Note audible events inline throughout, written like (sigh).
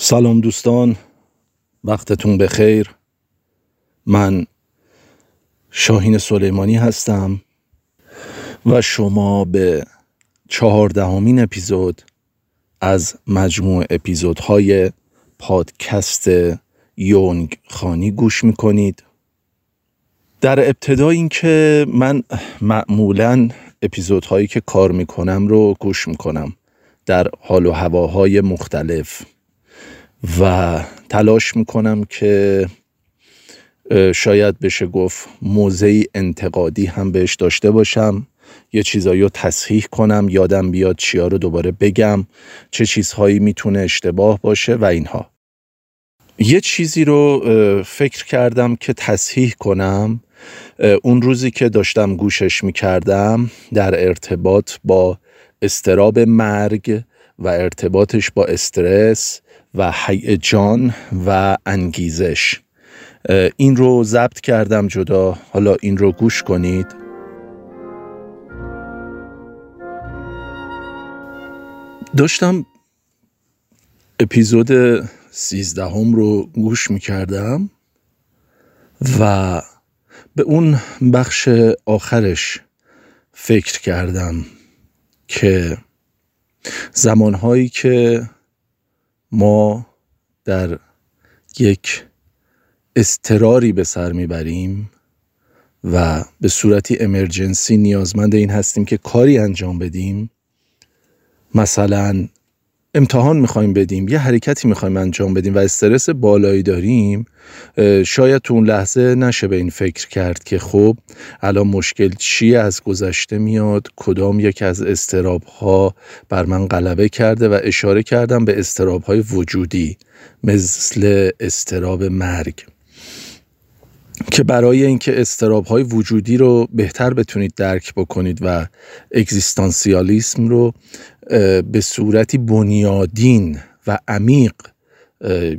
سلام دوستان وقتتون بخیر. من شاهین سلیمانی هستم و شما به چهاردهمین اپیزود از مجموع اپیزودهای پادکست یونگ خانی گوش می‌کنید. در ابتدا اینکه من معمولا اپیزودهایی که کار می‌کنم رو گوش می‌کنم در حال و هواهای مختلف. و تلاش می‌کنم که شاید بشه گفت موضعی انتقادی هم بهش داشته باشم یه چیزایی رو تصحیح کنم یادم بیاد چیا رو دوباره بگم چه چیزهایی می‌تونه اشتباه باشه و اینها. یه چیزی رو فکر کردم که تصحیح کنم اون روزی که داشتم گوشش می‌کردم در ارتباط با استراب مرگ و ارتباطش با استرس و هیجان و انگیزش. این رو ضبط کردم جدا. حالا این رو گوش کنید. داشتم اپیزود سیزدهم رو گوش می کردم و به اون بخش آخرش فکر کردم که زمانهایی که ما در یک استراری به سر می‌بریم و به صورتی امرجنسی نیازمند این هستیم که کاری انجام بدیم. مثلا امتحان می‌خوایم بدیم یه حرکتی می‌خوایم انجام بدیم و استرس بالایی داریم شاید تو اون لحظه نشه به این فکر کرد که خب الان مشکل چیه از گذشته میاد کدام یک از استراب ها بر من غلبه کرده و اشاره کردم به استراب های وجودی مثل استراب مرگ. که برای اینکه استراب های وجودی رو بهتر بتونید درک بکنید و اگزیستانسیالیسم رو به صورتی بنیادین و عمیق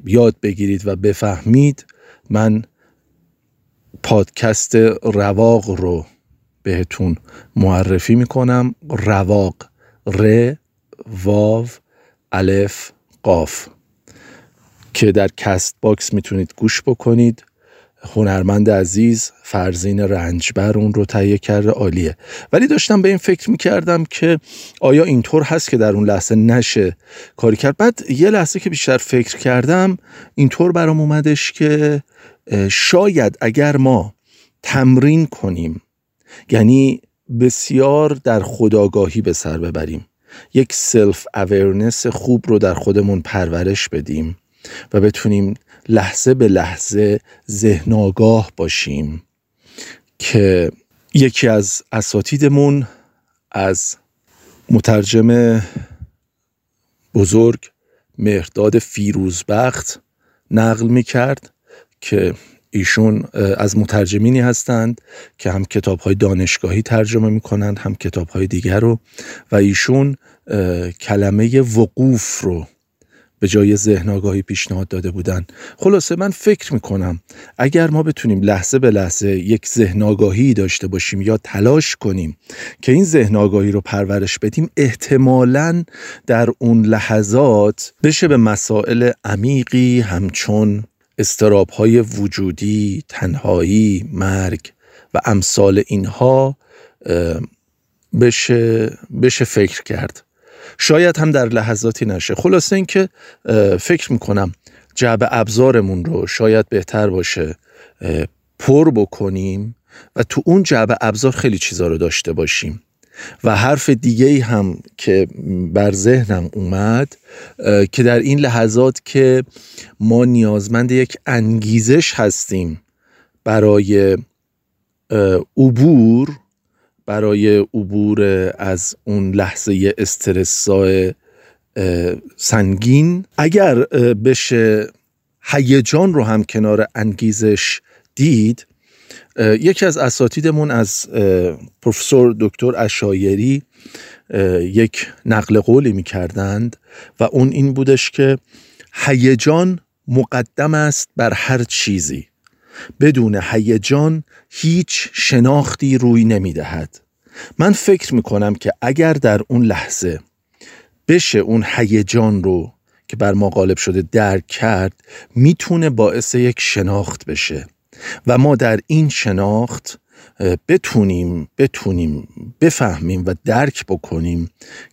یاد بگیرید و بفهمید من پادکست رواق رو بهتون معرفی می‌کنم. رواق ر واو الف قاف. که در Castbox می‌تونید گوش بکنید. هنرمند عزیز فرزین رنجبر اون رو تهیه کرده عالیه. ولی داشتم به این فکر می‌کردم که آیا اینطور هست که در اون لحظه نشه کاری کرد. بعد یه لحظه که بیشتر فکر کردم اینطور برام اومدش که شاید اگر ما تمرین کنیم یعنی بسیار در خودآگاهی به سر ببریم یک self awareness خوب رو در خودمون پرورش بدیم و بتونیم لحظه به لحظه ذهن آگاه باشیم که یکی از اساتیدمون از مترجم بزرگ مهرداد فیروزبخت نقل می کرد که ایشون از مترجمینی هستند که هم کتاب های دانشگاهی ترجمه می کنند هم کتاب های دیگر رو و ایشون کلمه وقوف رو به جای ذهن آگاهی پیشنهاد داده بودن. خلاصه من فکر می‌کنم اگر ما بتونیم لحظه به لحظه یک ذهن آگاهی داشته باشیم یا تلاش کنیم که این ذهن آگاهی رو پرورش بدیم احتمالا در اون لحظات بشه به مسائل عمیقی همچون استراب های وجودی، تنهایی، مرگ و امثال اینها بشه, بشه فکر کرد. شاید هم در لحظاتی نشه. خلاصه اینکه فکر می‌کنم جعب ابزارمون رو شاید بهتر باشه پر بکنیم و تو اون جعبه ابزار خیلی چیزا رو داشته باشیم. و حرف دیگه ای هم که بر ذهنم اومد که در این لحظات که ما نیازمند یک انگیزش هستیم برای عبور برای عبور از اون لحظه استرسای سنگین. اگر بشه هیجان رو هم کنار انگیزش دید یکی از اساتیدمون از پروفسور دکتر اشایری یک نقل قولی می کردند و اون این بودش که هیجان مقدم است بر هر چیزی. بدون هیجان هیچ شناختی روی نمی دهد من فکر می کنم که اگر در اون لحظه بشه اون هیجان رو که بر ما غالب شده درک کرد می‌تونه باعث یک شناخت بشه. و ما در این شناخت بتونیم بتونیم بفهمیم و درک بکنیم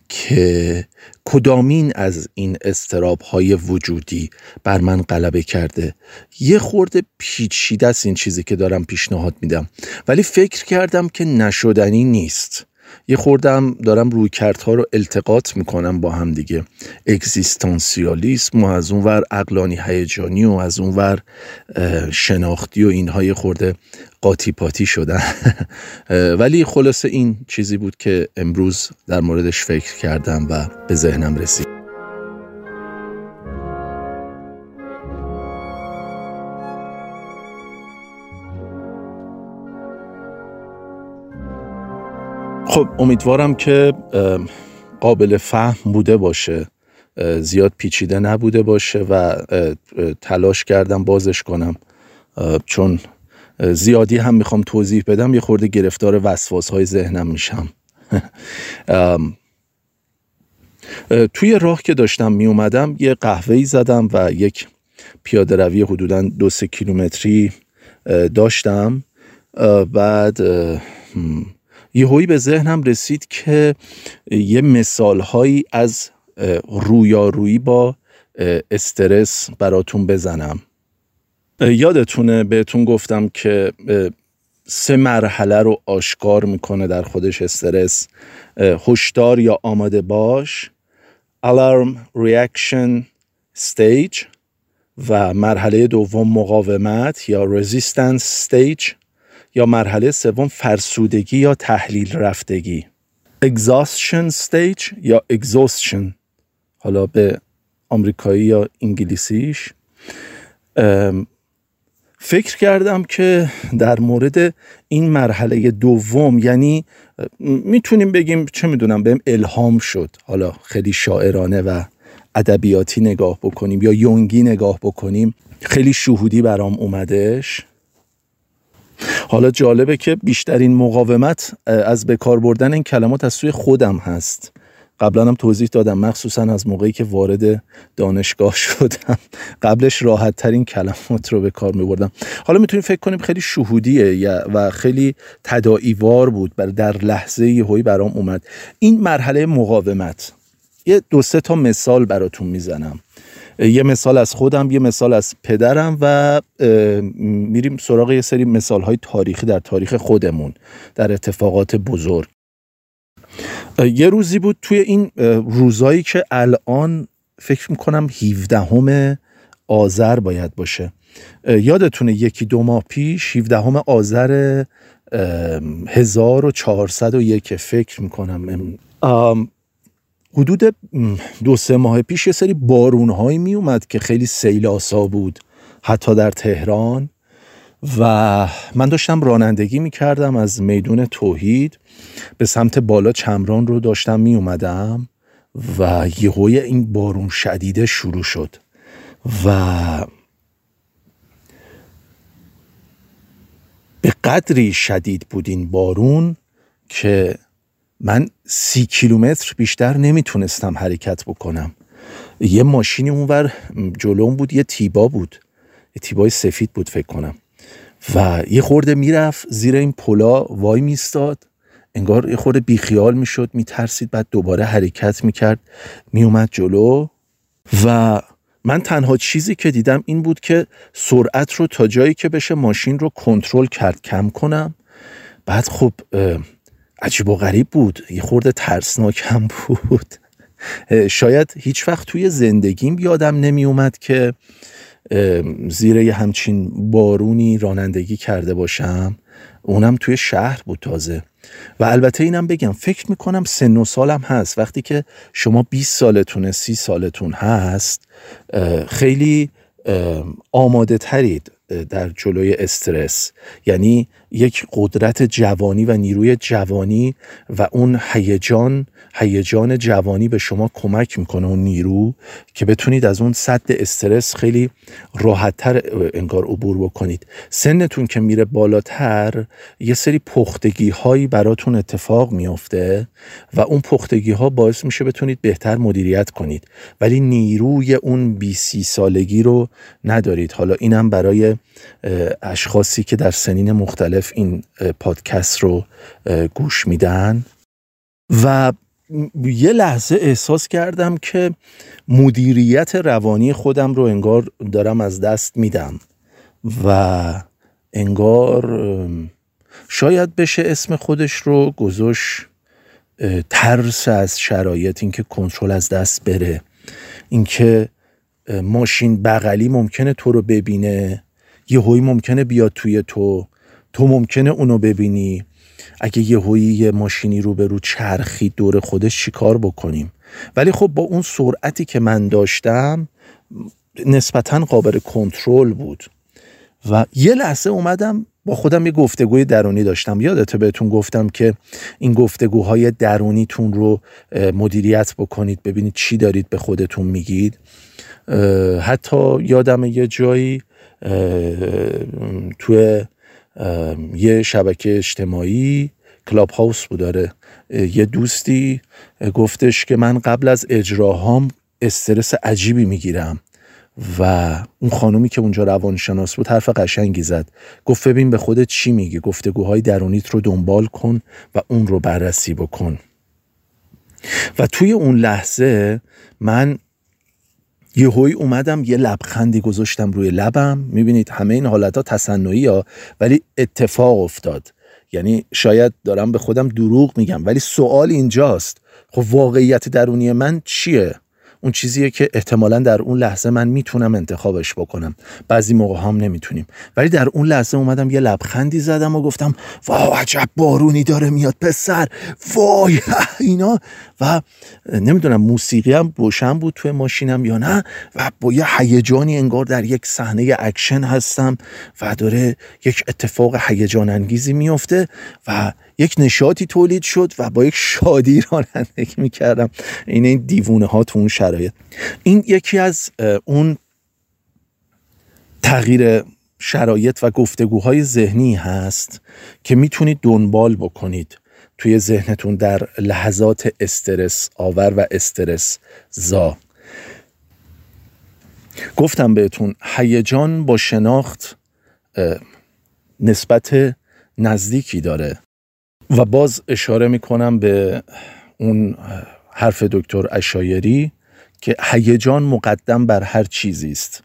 که کدامین از این استراب های وجودی بر من غلبه کرده. یه خورده پیچیده است این چیزی که دارم پیشنهاد میدم. ولی فکر کردم که نشدنی نیست. یه خوردم دارم روی ها رو التقاط می‌کنم با هم دیگه. اگزیستانسیالیسم و از اون ور اقلانی هیجانی و از اون ور شناختی و اینها یه خورده قاطی پاتی شدن. (laughs) ولی خلاصه این چیزی بود که امروز در موردش فکر کردم و به ذهنم رسید. خب امیدوارم که قابل فهم بوده باشه زیاد پیچیده نبوده باشه و تلاش کردم بازش کنم. چون زیادی هم می‌خوام توضیح بدم یه خورده گرفتار وسواس های ذهنم میشم. (laughs) توی راه که داشتم می اومدم یه قهوه‌ای زدم و یک پیاده روی حدودا دو سه کیلومتری داشتم. بعد یهویی به ذهنم رسید که یه مثال هایی از رویارویی با استرس براتون بزنم. یادتونه بهتون گفتم که سه مرحله رو آشکار می‌کنه در خودش استرس. هشدار یا آماده باش alarm reaction stage و مرحله دوم مقاومت یا resistance stage. یا مرحله سوم فرسودگی یا تحلیل رفتگی. Exhaustion stage یا exhaustion. حالا به آمریکایی یا انگلیسیش. فکر کردم که در مورد این مرحله دوم یعنی می‌تونیم بگیم چه می‌دونم بهم الهام شد. حالا خیلی شاعرانه و ادبیاتی نگاه بکنیم یا یونگی نگاه بکنیم. خیلی شهودی برام اومدش. حالا جالبه که بیشترین مقاومت از بکار بردن این کلمات از سوی خودم هست. قبلا هم توضیح دادم مخصوصا از موقعی که وارد دانشگاه (laughs) شدم. قبلش راحت ترین کلمات رو به کار می بردم حالا می‌تونیم فکر کنیم خیلی شهودیه و خیلی تداعیوار بود بر در لحظه یهویی برام اومد. این مرحله مقاومت. یه دو سه تا مثال براتون می‌زنم. یه مثال از خودم یه مثال از پدرم و میریم سراغ یه سری مثال های تاریخی در تاریخ خودمون در اتفاقات بزرگ. یه روزی بود توی این روزایی که الان فکر می‌کنم 17 همه آذر باید باشه. یادتونه یکی دو ماه پیش 17 همه آذر 1401 فکر می‌کنم. حدود دو سه ماه پیش یه سری بارونهایی می اومد که خیلی سیلاسا بود حتی در تهران. و من داشتم رانندگی می کردم از میدون توحید. به سمت بالا چمران رو داشتم می اومدم و یهوی این بارون شدیده شروع شد. و به قدری شدید بود این بارون که من سی کیلومتر بیشتر نمی‌تونستم حرکت بکنم. یه ماشینی اونور جلوم بود یه تیبا بود. یه تیبای سفید بود فکر کنم. و یه خورده می‌رفت زیر این پلا وای میستاد. انگار یه خورده بیخیال می‌شد میترسید بعد دوباره حرکت می‌کرد میومد جلو. و من تنها چیزی که دیدم این بود که سرعت رو تا جایی که بشه ماشین رو کنترل کرد کم کنم. بعد خب عجیب و غریب بود. یه خورده ترسناک هم بود. شاید هیچ وقت توی زندگیم یادم نمی اومد که زیر یه همچین بارونی رانندگی کرده باشم. اونم توی شهر بود تازه. و البته اینم بگم فکر می‌کنم سن و سالم هست. وقتی که شما 20 سالتونه 30 سالتون هست خیلی آماده ترید. در جلوی استرس. یعنی یک قدرت جوانی و نیروی جوانی و اون هیجان هیجان جوانی به شما کمک می‌کنه اون نیرو که بتونید از اون صد استرس خیلی راحتتر انگار عبور بکنید. سنتون که میره بالاتر یه سری پختگی هایی براتون اتفاق میافته و اون پختگی ها باعث میشه بتونید بهتر مدیریت کنید. ولی نیروی اون بی سی سالگی رو ندارید. حالا اینم برای اشخاصی که در سنین مختلف این پادکست رو گوش میدن. و یه لحظه احساس کردم که مدیریت روانی خودم رو انگار دارم از دست میدم. و انگار شاید بشه اسم خودش رو گذاشت ترس از شرایط اینکه کنترل از دست بره. اینکه ماشین بغلی ممکنه تو رو ببینه. یه هوی ممکنه بیاد توی تو تو ممکنه اونو ببینی. اگه یه هوی یه ماشینی رو به رو چرخی دور خودش چیکار بکنیم؟ ولی خب با اون سرعتی که من داشتم نسبتا قابل کنترل بود. و یه لحظه اومدم با خودم یه گفتگوی درونی داشتم. یادته بهتون گفتم که این گفتگوهای درونیتون رو مدیریت بکنید ببینید چی دارید به خودتون میگید. حتی یادم یه جایی توی یه شبکه اجتماعی کلاب هاوس بود داره یه دوستی گفتش که من قبل از اجراهام استرس عجیبی می‌گیرم و اون خانومی که اونجا روانشناس بود حرف قشنگی زد. گفت ببین به خودت چی میگی؟ گفتگوهای درونیت رو دنبال کن و اون رو بررسی بکن. و توی اون لحظه من یهویی اومدم یه لبخندی گذاشتم روی لبم. می‌بینید همه این حالت ها تصنعی ها ولی اتفاق افتاد. یعنی شاید دارم به خودم دروغ میگم ولی سوال اینجاست. خب واقعیت درونی من چیه؟ اون چیزیه که احتمالا در اون لحظه من می‌تونم انتخابش بکنم. بعضی موقع هم نمی‌تونیم. ولی در اون لحظه اومدم یه لبخندی زدم و گفتم wow عجب بارونی داره میاد پسر! وای! (laughs) اینا. و نمی‌دونم موسیقی هم روشن بود توی ماشینم یا نه. و با یه هیجانی انگار در یک صحنه اکشن هستم و داره یک اتفاق هیجان انگیزی میفته و یک نشاطی تولید شد و با یک شادی (laughs) رانندگی می‌کردم. این این دیوونه ها تو اون شرایط. این یکی از اون تغییر شرایط و گفتگوهای ذهنی هست که می‌تونید دنبال بکنید. توی ذهنتون در لحظات استرس آور و استرس زا. گفتم بهتون هیجان با شناخت نسبت نزدیکی داره. و باز اشاره می‌کنم به اون حرف دکتر اشایری که هیجان مقدم بر هر چیزی است.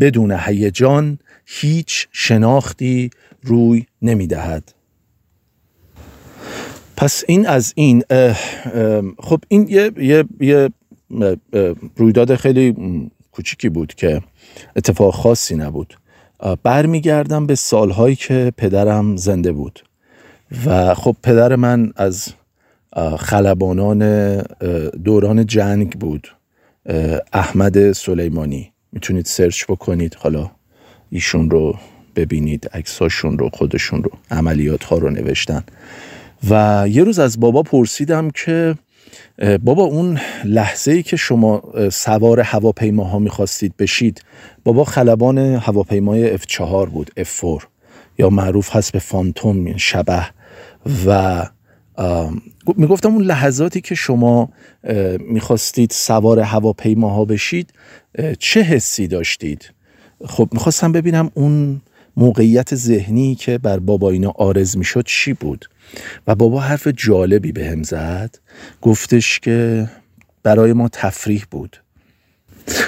بدون هیجان هیچ شناختی روی نمی‌دهد. پس این از این خب این یه, یه, یه رویداد خیلی کوچیکی بود که اتفاق خاصی نبود. برمیگردم به سالهایی که پدرم زنده بود. و خب پدر من از خلبانان دوران جنگ بود احمد سلیمانی. می‌تونید سرچ بکنید. حالا ایشون رو ببینید عکساشون رو خودشون رو عملیات ها رو نوشتن. و یه روز از بابا پرسیدم که بابا اون لحظه ای که شما سوار هواپیماها می‌خواستید بشید بابا خلبان هواپیمای F4 بود F4 یا معروف هست به فانتوم شبه و می‌گفتم اون لحظاتی که شما می‌خواستید سوار هواپیماها بشید چه حسی داشتید؟ خب می‌خواستم ببینم اون موقعیت ذهنی که بر بابا اینا آرز می‌شد چی بود. و بابا حرف جالبی به هم زد گفتش که برای ما تفریح بود.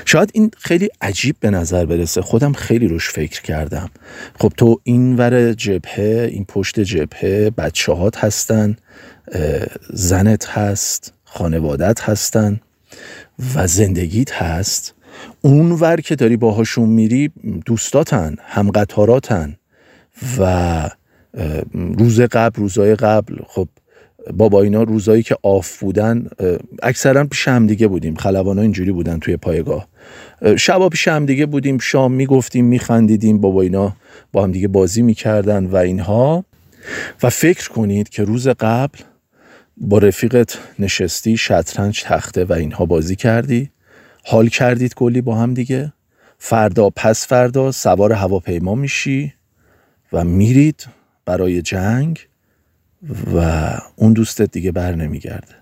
شاید این خیلی عجیب به نظر برسه. خودم خیلی روش فکر کردم. خب تو این ور جبهه این پشت جبهه بچه هات هستن زنت هست خانوادت هستن و زندگیت هست. اون ور که داری باهاشون میری دوستاتن همقطاراتن و روز قبل روزای قبل خب بابا اینا روزایی که آف بودن اکثرا پیش هم دیگه بودیم. خلبان ها اینجوری بودن توی پایگاه. شبا پیش هم دیگه بودیم. شام می‌گفتیم میخندیدیم. بابا اینا با هم دیگه بازی می‌کردن و اینها. و فکر کنید که روز قبل با رفیقت نشستی شطرنج تخته و اینها بازی کردی. حال کردید کلی با هم دیگه فردا پس فردا سوار هواپیما میشی و میرید برای جنگ. و اون دوستت دیگه بر نمیگرده.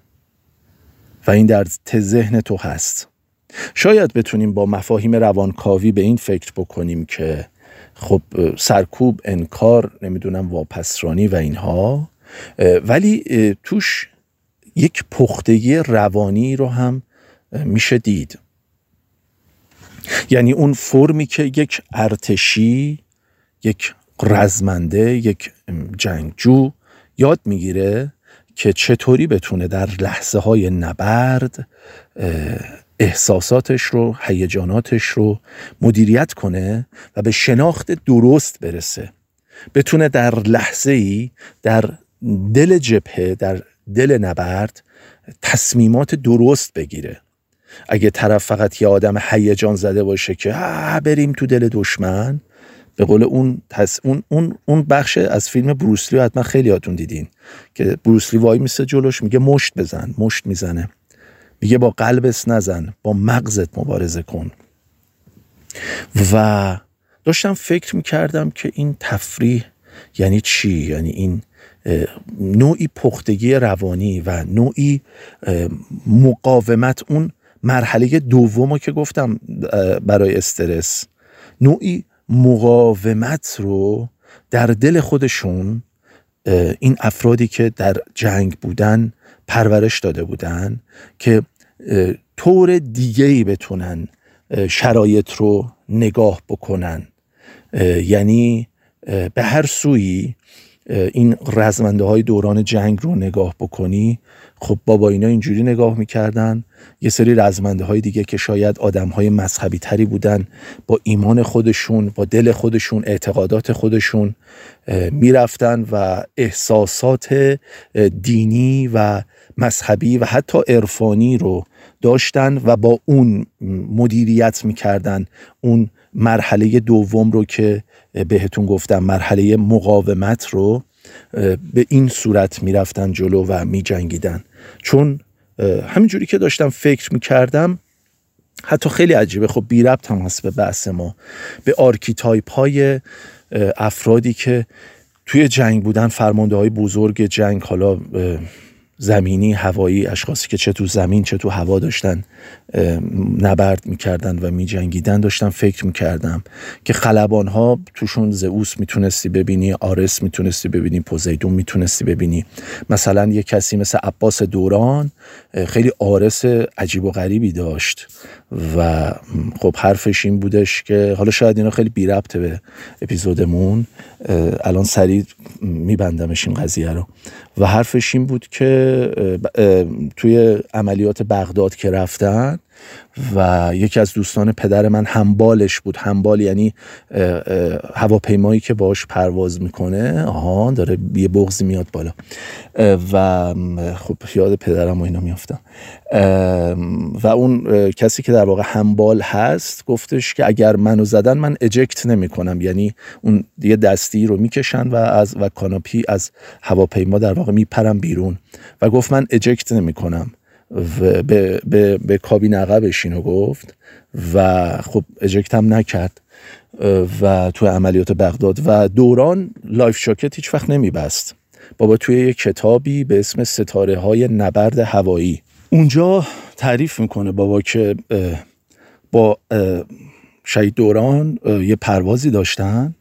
و این در ذهن تو هست. شاید بتونیم با مفاهیم روانکاوی به این فکر بکنیم که خب سرکوب انکار نمی‌دونم واپسرانی و اینها ولی توش یک پختگی روانی رو هم میشه دید. یعنی اون فرمی که یک ارتشی یک رزمنده یک جنگجو یاد می‌گیره که چطوری بتونه در لحظه های نبرد احساساتش رو هیجاناتش رو مدیریت کنه و به شناخت درست برسه. بتونه در لحظه ای در دل جبهه در دل نبرد تصمیمات درست بگیره. اگه طرف فقط یه آدم هیجان زده باشه که بریم تو دل دشمن به قول اون, اون, اون, اون بخش از فیلم بروسلی حتما خیلی هاتون دیدین که بروسلی وای میسه جلوش میگه مشت بزن مشت می‌زنه. میگه با قلبس نزن با مغزت مبارزه کن. و داشتم فکر می‌کردم که این تفریح یعنی چی؟ یعنی این نوعی پختگی روانی و نوعی مقاومت اون مرحله دومو که گفتم برای استرس. نوعی مقاومت رو در دل خودشون این افرادی که در جنگ بودن پرورش داده بودن که طور دیگه ای بتونن شرایط رو نگاه بکنن. یعنی به هر سوی این رزمنده های دوران جنگ رو نگاه بکنی خب بابا اینا اینجوری نگاه می‌کردن. یه سری رزمنده های دیگه که شاید آدم های مذهبی تری بودن با ایمان خودشون با دل خودشون اعتقادات خودشون می‌رفتن و احساسات دینی و مذهبی و حتی عرفانی رو داشتن و با اون مدیریت می‌کردن. اون مرحله دوم رو که بهتون گفتم مرحله مقاومت رو به این صورت می‌رفتن جلو و میجنگیدن. چون همینجوری که داشتم فکر می‌کردم حتی خیلی عجیبه. خب بی ربط هم هست به بحث ما. به archetype های افرادی که توی جنگ بودن فرمانده های بزرگ جنگ حالا زمینی هوایی اشخاصی که چه تو زمین چه تو هوا داشتن نبرد می‌کردن و میجنگیدن داشتم فکر می‌کردم که خلبان ها توشون زئوس می‌تونستی ببینی آرس می‌تونستی ببینی پوزیدون می‌تونستی ببینی. مثلا یه کسی مثل عباس دوران خیلی آرس عجیب و غریبی داشت. و خب حرفش این بودش که حالا شاید اینا خیلی بی ربطه به اپیزودمون الان سریع میبندمش این قضیه رو. و حرفش این بود که توی عملیات بغداد که رفتن و یکی از دوستان پدر من همبالش بود. همبال یعنی هواپیمایی که باش پرواز می‌کنه. آها داره یه بغزی میاد بالا. و خب یاد پدرم و اینا میافتم. و اون کسی که در واقع همبال هست گفتش که اگر منو زدن من اجکت نمی کنم یعنی اون یه دستی رو می‌کشن و از و کاناپی از هواپیما در واقع میپرم بیرون. و گفت من اجکت نمی کنم و به, به, به کابین عقبش اینو گفت و خب eject هم نکرد و تو عملیات بغداد و دوران life jacket هیچ وقت نمیبست. بابا توی یک کتابی به اسم ستاره های نبرد هوایی. اونجا تعریف می‌کنه بابا که با شهید دوران یه پروازی داشتن.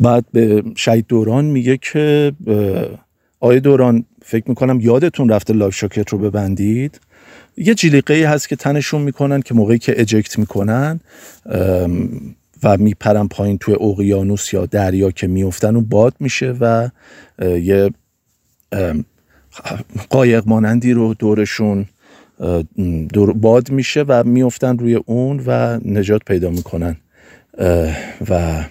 بعد به شهید دوران میگه که آقای دوران فکر می‌کنم یادتون رفته life jacket رو ببندید. یه جلیقه ای هست که تنشون می‌کنن که موقعی که eject می‌کنن و میپرن پایین توی اقیانوس یا دریا که میفتن و باد میشه و یه قایق مانندی رو دورشون دور باد میشه و میفتن روی اون و نجات پیدا می‌کنن. و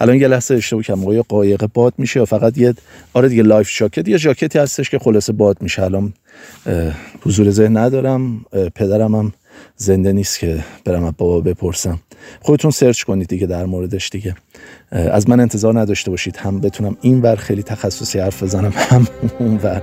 الان یه لحظه اشتباه کردم. موقع قایق باد میشه یا فقط یه آره دیگه life jacket. یه jacket ی هستش که خلاصه باد میشه. الان حضور ذهن ندارم. پدرم هم زنده نیست که برم از بابا بپرسم. خودتون سرچ کنید دیگه در موردش دیگه. از من انتظار نداشته باشید. هم بتونم این ور خیلی تخصصی حرف بزنم هم اون ور.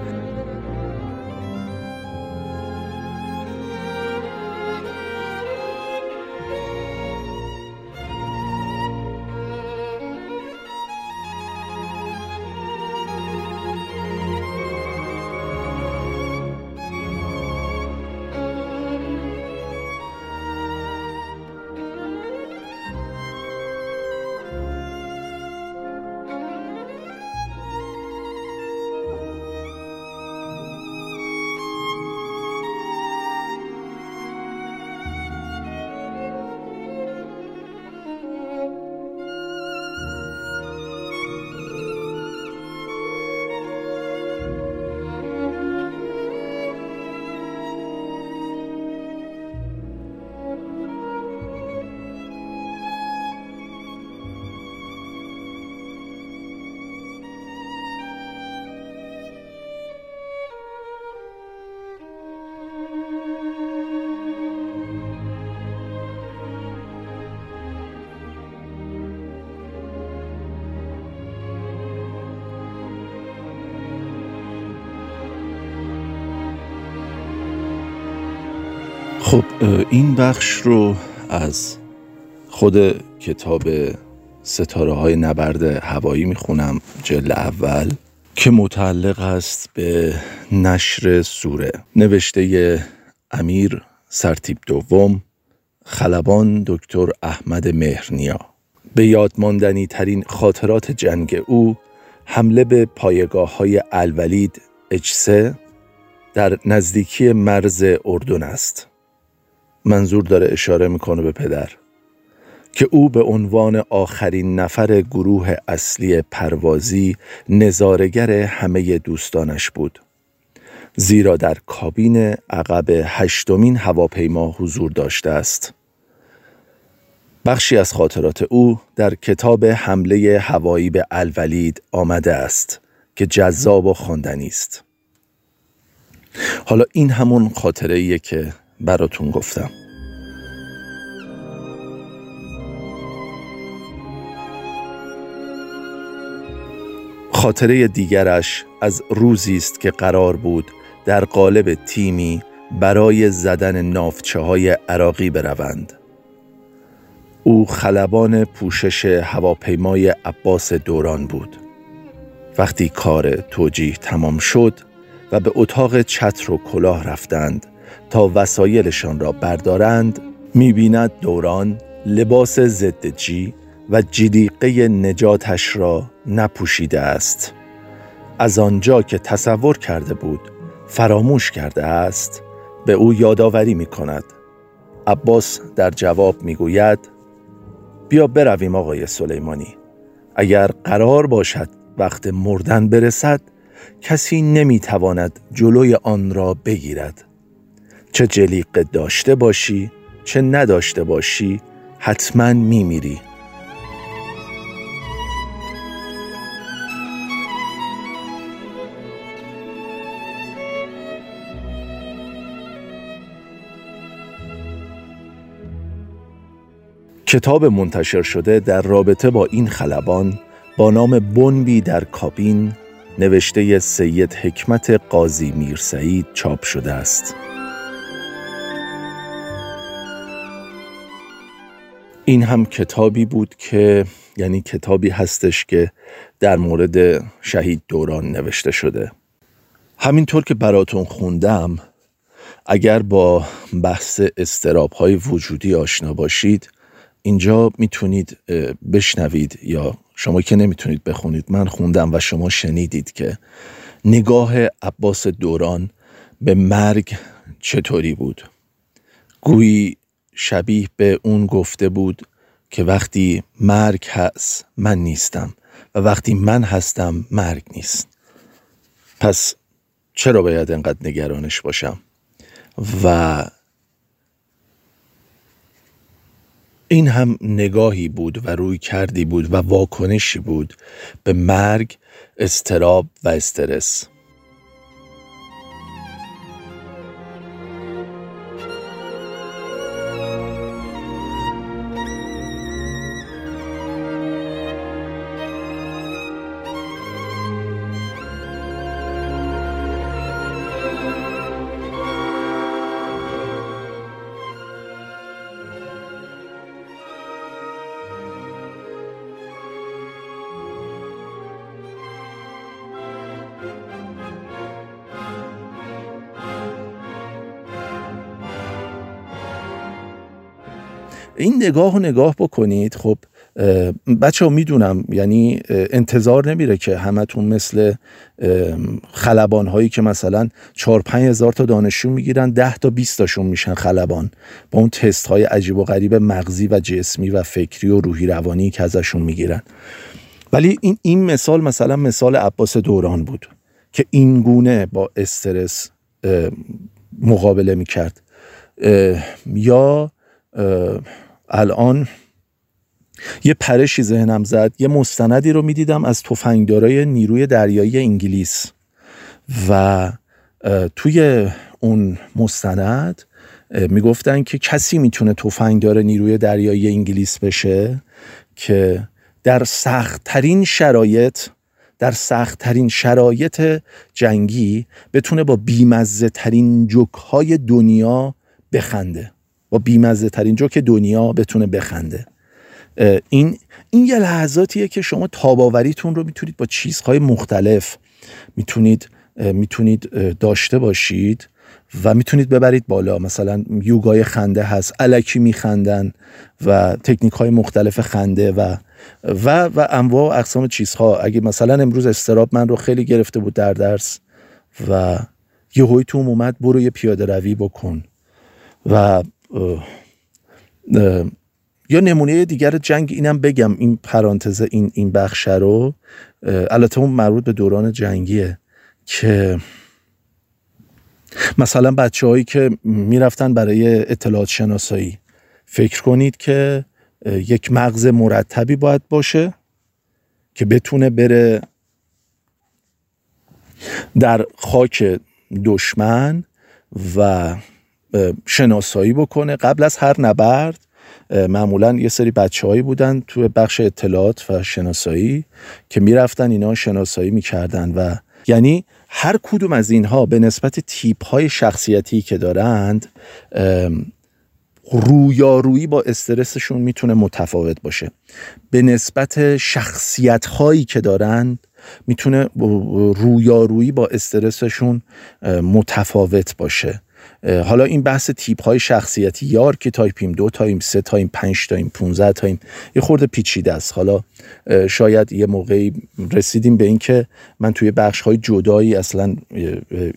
خب این بخش رو از خود کتاب ستاره های نبرد هوایی می‌خونم جل اول که متعلق است به نشر سوره. نوشته امیر سرتیب دوم خلبان دکتر احمد مهرنیا. به یادماندنی ترین خاطرات جنگ او حمله به پایگاه های الولید اجسه در نزدیکی مرز اردن است. منظور داره اشاره می‌کنه به پدر که او به عنوان آخرین نفر گروه اصلی پروازی نظارگر همه دوستانش بود زیرا در کابین عقب هشتمین هواپیما حضور داشته است. بخشی از خاطرات او در کتاب حمله هوایی به الولید آمده است که جذاب و خواندنی است. حالا این همون خاطره ایه که براتون گفتم. خاطره دیگرش از روزی است که قرار بود در قالب تیمی برای زدن نافچه های عراقی بروند. او خلبان پوشش هواپیمای عباس دوران بود. وقتی کار توجیه تمام شد و به اتاق چتر و کلاه رفتند تا وسایلشان را بردارند می‌بیند دوران لباس ضد جی و جدیقه نجاتش را نپوشیده است. از آنجا که تصور کرده بود فراموش کرده است به او یادآوری می کند عباس در جواب می گوید بیا برویم آقای سلیمانی. اگر قرار باشد وقت مردن برسد کسی نمی تواند جلوی آن را بگیرد. چه جلیقه داشته باشی چه نداشته باشی حتما می کتاب منتشر شده در رابطه با این خلبان با نام بنبی در کابین نوشته سید حکمت قاضی میرسعید چاپ شده است. این هم کتابی بود که یعنی کتابی هستش که در مورد شهید دوران نوشته شده همینطور که براتون خوندم اگر با بحث استراب های وجودی آشنا باشید اینجا می‌تونید بشنوید یا شما که نمی‌تونید بخونید. من خوندم و شما شنیدید که نگاه عباس دوران به مرگ چطوری بود. گویی شبیه به اون گفته بود که وقتی مرگ هست من نیستم و وقتی من هستم مرگ نیست. پس چرا باید انقدر نگرانش باشم؟ و این هم نگاهی بود و روی کردی بود و واکنشی بود به مرگ استراب و استرس. نگاه رو نگاه بکنید. خب بچه ها می‌دونم یعنی انتظار نمیره که همتون مثل خلبان هایی که مثلا چار پنج هزار تا دانشجو می‌گیرن ده تا 20 تاشون میشن خلبان. با اون تست های عجیب و غریب مغزی و جسمی و فکری و روحی روانی که ازشون می‌گیرن. ولی این این مثال مثلا مثال عباس دوران بود که این گونه با استرس مقابله می‌کرد. یا الان یه پرشی ذهنم زد یه مستندی رو می‌دیدم از تفنگدارای نیروی دریایی انگلیس و توی اون مستند می‌گفتن که کسی می‌تونه تفنگدار نیروی دریایی انگلیس بشه که در سختترین شرایط در سختترین شرایط جنگی بتونه با بیمزه ترین جوک های دنیا بخنده. با بیمزه ترین جوک دنیا بتونه بخنده. این این یه لحظاتیه که شما تاباوریتون رو می‌تونید با چیزهای مختلف می‌تونید می‌تونید داشته باشید و می‌تونید ببرید بالا. مثلا یوگای خنده هست علکی میخندن و تکنیک های مختلف خنده و و و انواع و اقسام چیزها. اگه مثلا امروز استراب من رو خیلی گرفته بود در درس و یه هوی تو اومد برو یه پیاده روی بکن و یا نمونه دیگر جنگ اینم بگم این پرانتز این این بخش رو البته اون مربوط به دوران جنگیه که مثلا بچه هایی که می‌رفتن برای اطلاعات شناسایی فکر کنید که یک مغز مرتبی باید باشه که بتونه بره در خاک دشمن و شناسایی بکنه. قبل از هر نبرد معمولا یه سری بچه هایی بودن توی بخش اطلاعات و شناسایی که می‌رفتن اینا شناسایی می‌کردن و یعنی هر کدوم از اینها به نسبت تیپ های شخصیتی که دارند رویارویی با استرسشون می‌تونه متفاوت باشه. به نسبت شخصیت هایی که دارند می‌تونه رویارویی با استرسشون متفاوت باشه. حالا این بحث تیپ های شخصیتی که تایپیم دو تاییم سه تاییم پنج تاییم 15 تاییم یه خورده پیچیده است. حالا شاید یه موقعی رسیدیم به اینکه من توی بخش های جدایی اصلا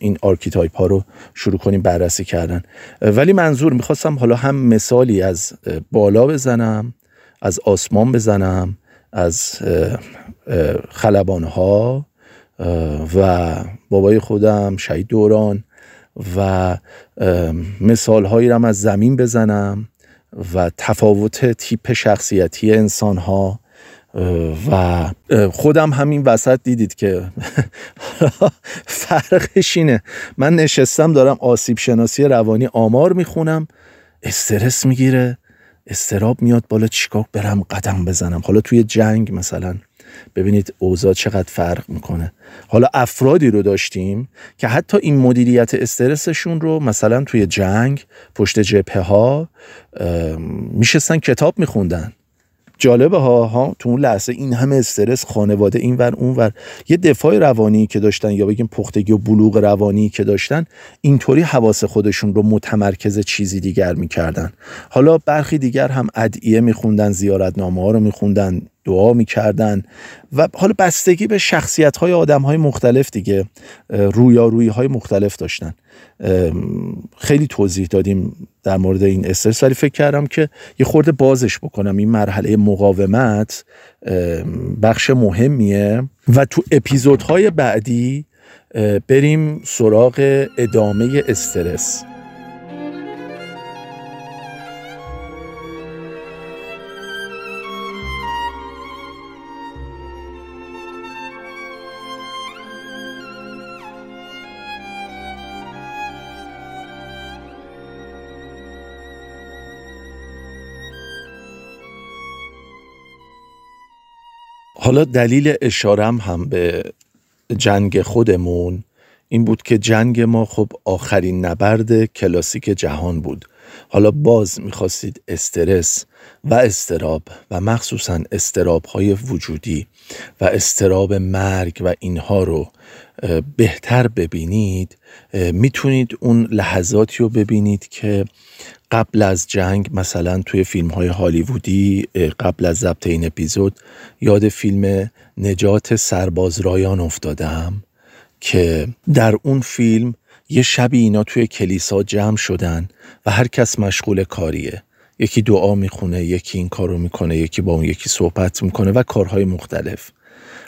این archetype ها رو شروع کنیم بررسی کردن. ولی منظور می‌خواستم حالا هم مثالی از بالا بزنم از آسمان بزنم از خلبان ها و بابای خودم شهید دوران و مثال هایی رم از زمین بزنم و تفاوت تیپ شخصیتی انسان ها و خودم همین وسط دیدید که (laughs) فرقش اینه. من نشستم دارم آسیب شناسی روانی آمار می‌خونم. استرس می‌گیره. استراب میاد بالا چیکار برم قدم بزنم. حالا توی جنگ مثلا. ببینید اوضاع چقدر فرق می‌کنه. حالا افرادی رو داشتیم که حتی این مدیریت استرسشون رو مثلا توی جنگ پشت جبهه ها میشستن کتاب میخوندن. جالبه ها, ها تو اون لحظه این همه استرس خانواده این ور اون ور. یه دفاع روانی که داشتن یا بگیم پختگی و بلوغ روانی که داشتن اینطوری حواس خودشون رو متمرکز چیزی دیگر می‌کردن. حالا برخی دیگر هم ادعیه میخوندن زیارتنامه ها رو میخوندن دعا می‌کردن و حالا بستگی به شخصیت های آدم های مختلف دیگه رویارویی های مختلف داشتن. خیلی توضیح دادیم در مورد این استرس. ولی فکر کردم که یه خورده بازش بکنم. این مرحله مقاومت بخش مهمیه. و تو اپیزودهای بعدی بریم سراغ ادامه استرس. حالا دلیل اشارم هم به جنگ خودمون این بود که جنگ ما خب آخرین نبرد کلاسیک جهان بود. حالا باز می‌خواستید استرس و استراب و مخصوصا استراب های وجودی و استراب مرگ و اینها رو بهتر ببینید می‌تونید اون لحظاتی رو ببینید که قبل از جنگ مثلا توی فیلم های هالیوودی قبل از ضبط این اپیزود یاد فیلم نجات سرباز رایان افتادم. که در اون فیلم یه شبی اینا توی کلیسا جمع شدن و هر کس مشغول کاریه. یکی دعا می‌خونه یکی این کارو می‌کنه یکی با اون یکی صحبت می‌کنه و کارهای مختلف.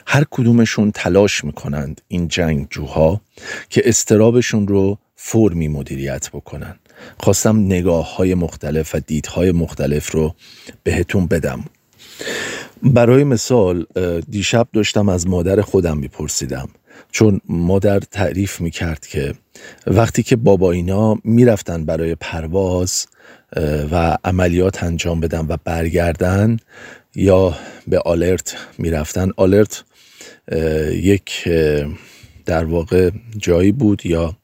هر کدومشون تلاش می‌کنند این جنگجوها که استرابشون رو فرمی مدیریت بکنن. خواستم نگاه های مختلف و دیدهای مختلف رو بهتون بدم. برای مثال دیشب داشتم از مادر خودم میپرسیدم. چون مادر تعریف می‌کرد که وقتی که بابا اینا می‌رفتن برای پرواز و عملیات انجام بدن و برگردن یا به آلرت می‌رفتن. آلرت یک در واقع جایی بود یا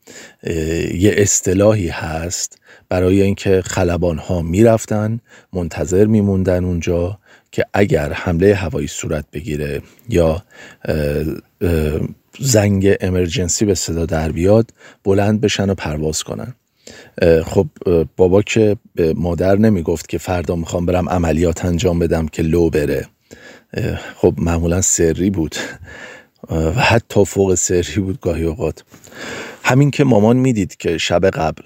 یه اصطلاحی هست برای اینکه خلبان ها می‌رفتن منتظر میموندن اونجا. که اگر حمله هوایی صورت بگیره یا زنگ امرجنسی به صدا در بیاد بلند بشن و پرواز کنن. خب بابا که به مادر نمی‌گفت که فردا می‌خوام برم عملیات انجام بدم که لو بره. خب معمولا سری بود. و حتی فوق سری بود گاهی اوقات. همین که مامان می‌دید که شب قبل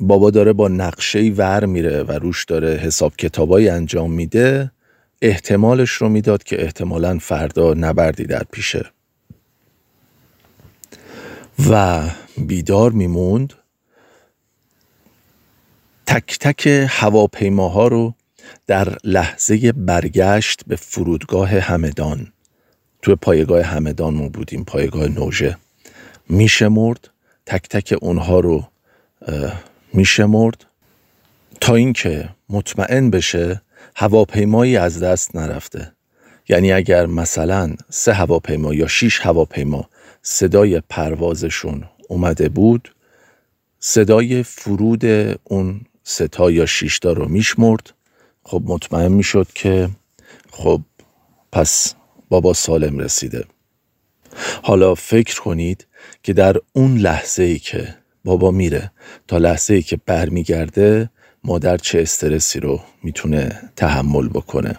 بابا داره با نقشه ور میره و روش داره حساب کتابایی انجام میده احتمالش رو می‌داد که احتمالا فردا نبردی در پیشه. و بیدار میموند تک تک هواپیماها رو در لحظه برگشت به فرودگاه همدان. توی پایگاه همدان ما بودیم پایگاه نوژه. میشمرد تک تک اونها رو میشمرد تا اینکه مطمئن بشه هواپیمایی از دست نرفته. یعنی اگر مثلا سه هواپیما یا شیش هواپیما صدای پروازشون اومده بود صدای فرود اون ستا یا شیشتا رو میشمرد. خب مطمئن می‌شد که خب پس بابا سالم رسیده. حالا فکر کنید که در اون لحظه ای که بابا میره تا لحظه ای که برمیگرده مادر چه استرسی رو می‌تونه تحمل بکنه؟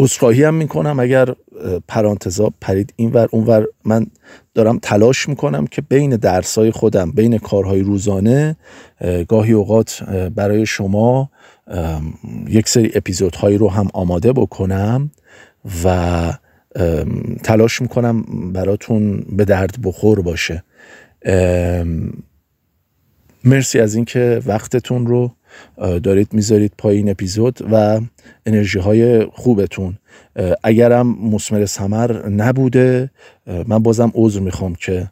عذرخواهی هم می‌کنم. اگر پرانتزا پرید اینور اونور من دارم تلاش می‌کنم که بین درسای خودم بین کارهای روزانه گاهی اوقات برای شما یک سری اپیزودهایی رو هم آماده بکنم و تلاش می‌کنم براتون به درد بخور باشه. مرسی از اینکه وقتتون رو دارید می‌ذارید پای این اپیزود و انرژی های خوبتون اگرم مسمر سمر نبوده من بازم عذر می‌خوام که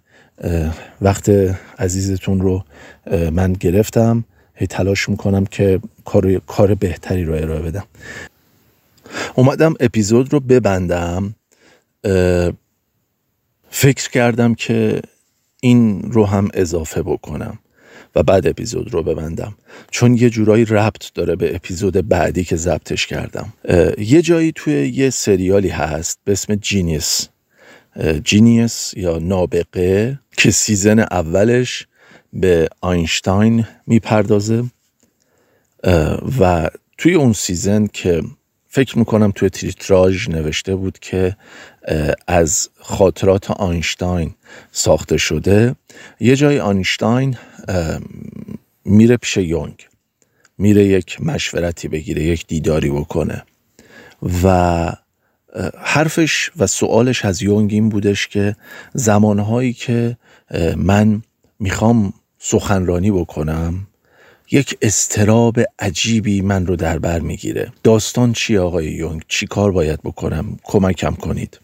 وقت عزیزتون رو من گرفتم. هی تلاش می‌کنم که کار, کار بهتری رو ارائه بدم. اومدم اپیزود رو ببندم. فکر کردم که این رو هم اضافه بکنم. و بعد اپیزود رو ببندم. چون یه جورایی ربط داره به اپیزود بعدی که ضبطش کردم. یه جایی توی یه سریالی هست به اسم Genius. Genius یا نابغه که season اولش به آینشتاین می‌پردازه. و توی اون season که فکر می‌کنم توی تیتراژ نوشته بود که از خاطرات آینشتاین ساخته شده. یه جای آینشتاین میره پیش یونگ. میره یک مشورتی بگیره یک دیداری بکنه. و حرفش و سوالش از یونگ این بودش که زمانهایی که من می‌خوام سخنرانی بکنم یک استراب عجیبی من رو در بر می‌گیره. داستان چی آقای یونگ؟ چی کار باید بکنم؟ کمکم کنید.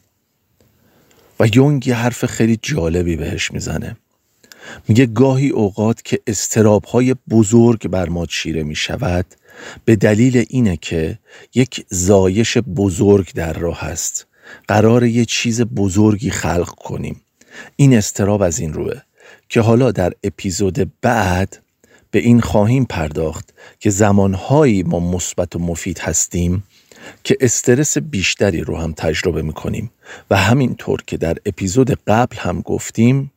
و یونگ یه حرف خیلی جالبی بهش می‌زنه. میگه گاهی اوقات که استراب های بزرگ بر ما چیره می شود به دلیل اینه که یک زایش بزرگ در راه است. قرار یه چیز بزرگی خلق کنیم. این استراب از این روه که حالا در اپیزود بعد به این خواهیم پرداخت که زمانهایی ما مثبت و مفید هستیم که استرس بیشتری رو هم تجربه می‌کنیم و همینطور که در اپیزود قبل هم گفتیم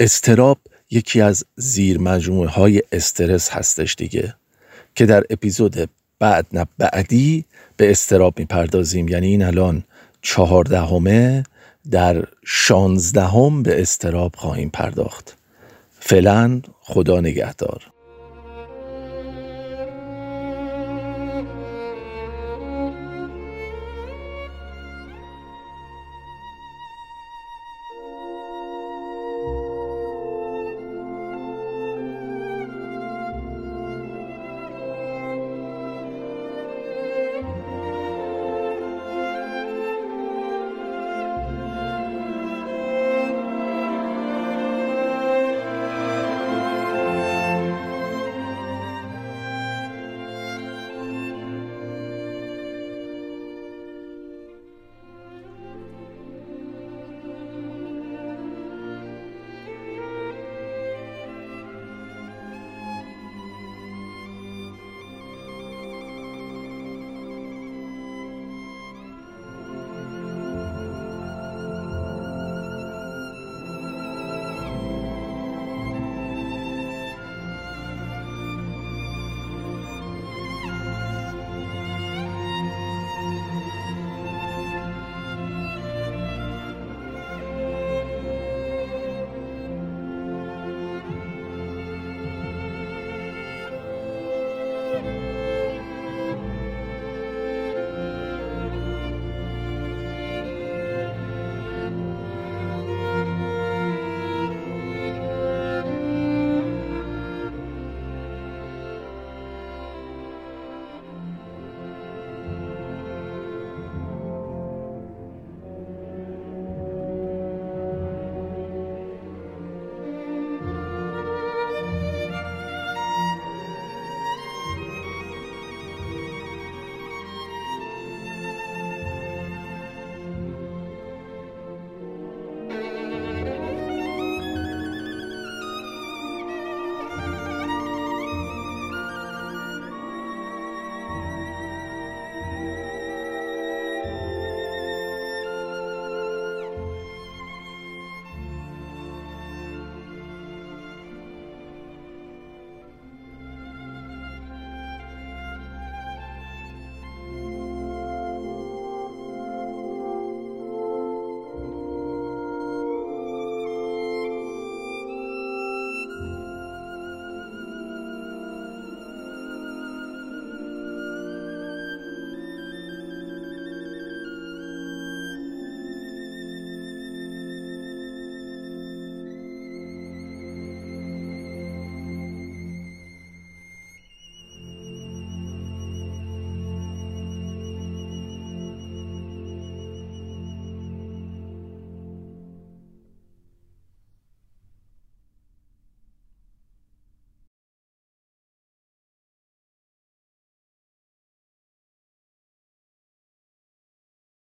استراب یکی از زیر مجموعه های استرس هستش دیگه که در اپیزود بعد نه بعدی به استراب می‌پردازیم. یعنی این الان چهاردهمه در شانزدهم به استراب خواهیم پرداخت. فعلا خدا نگهدار.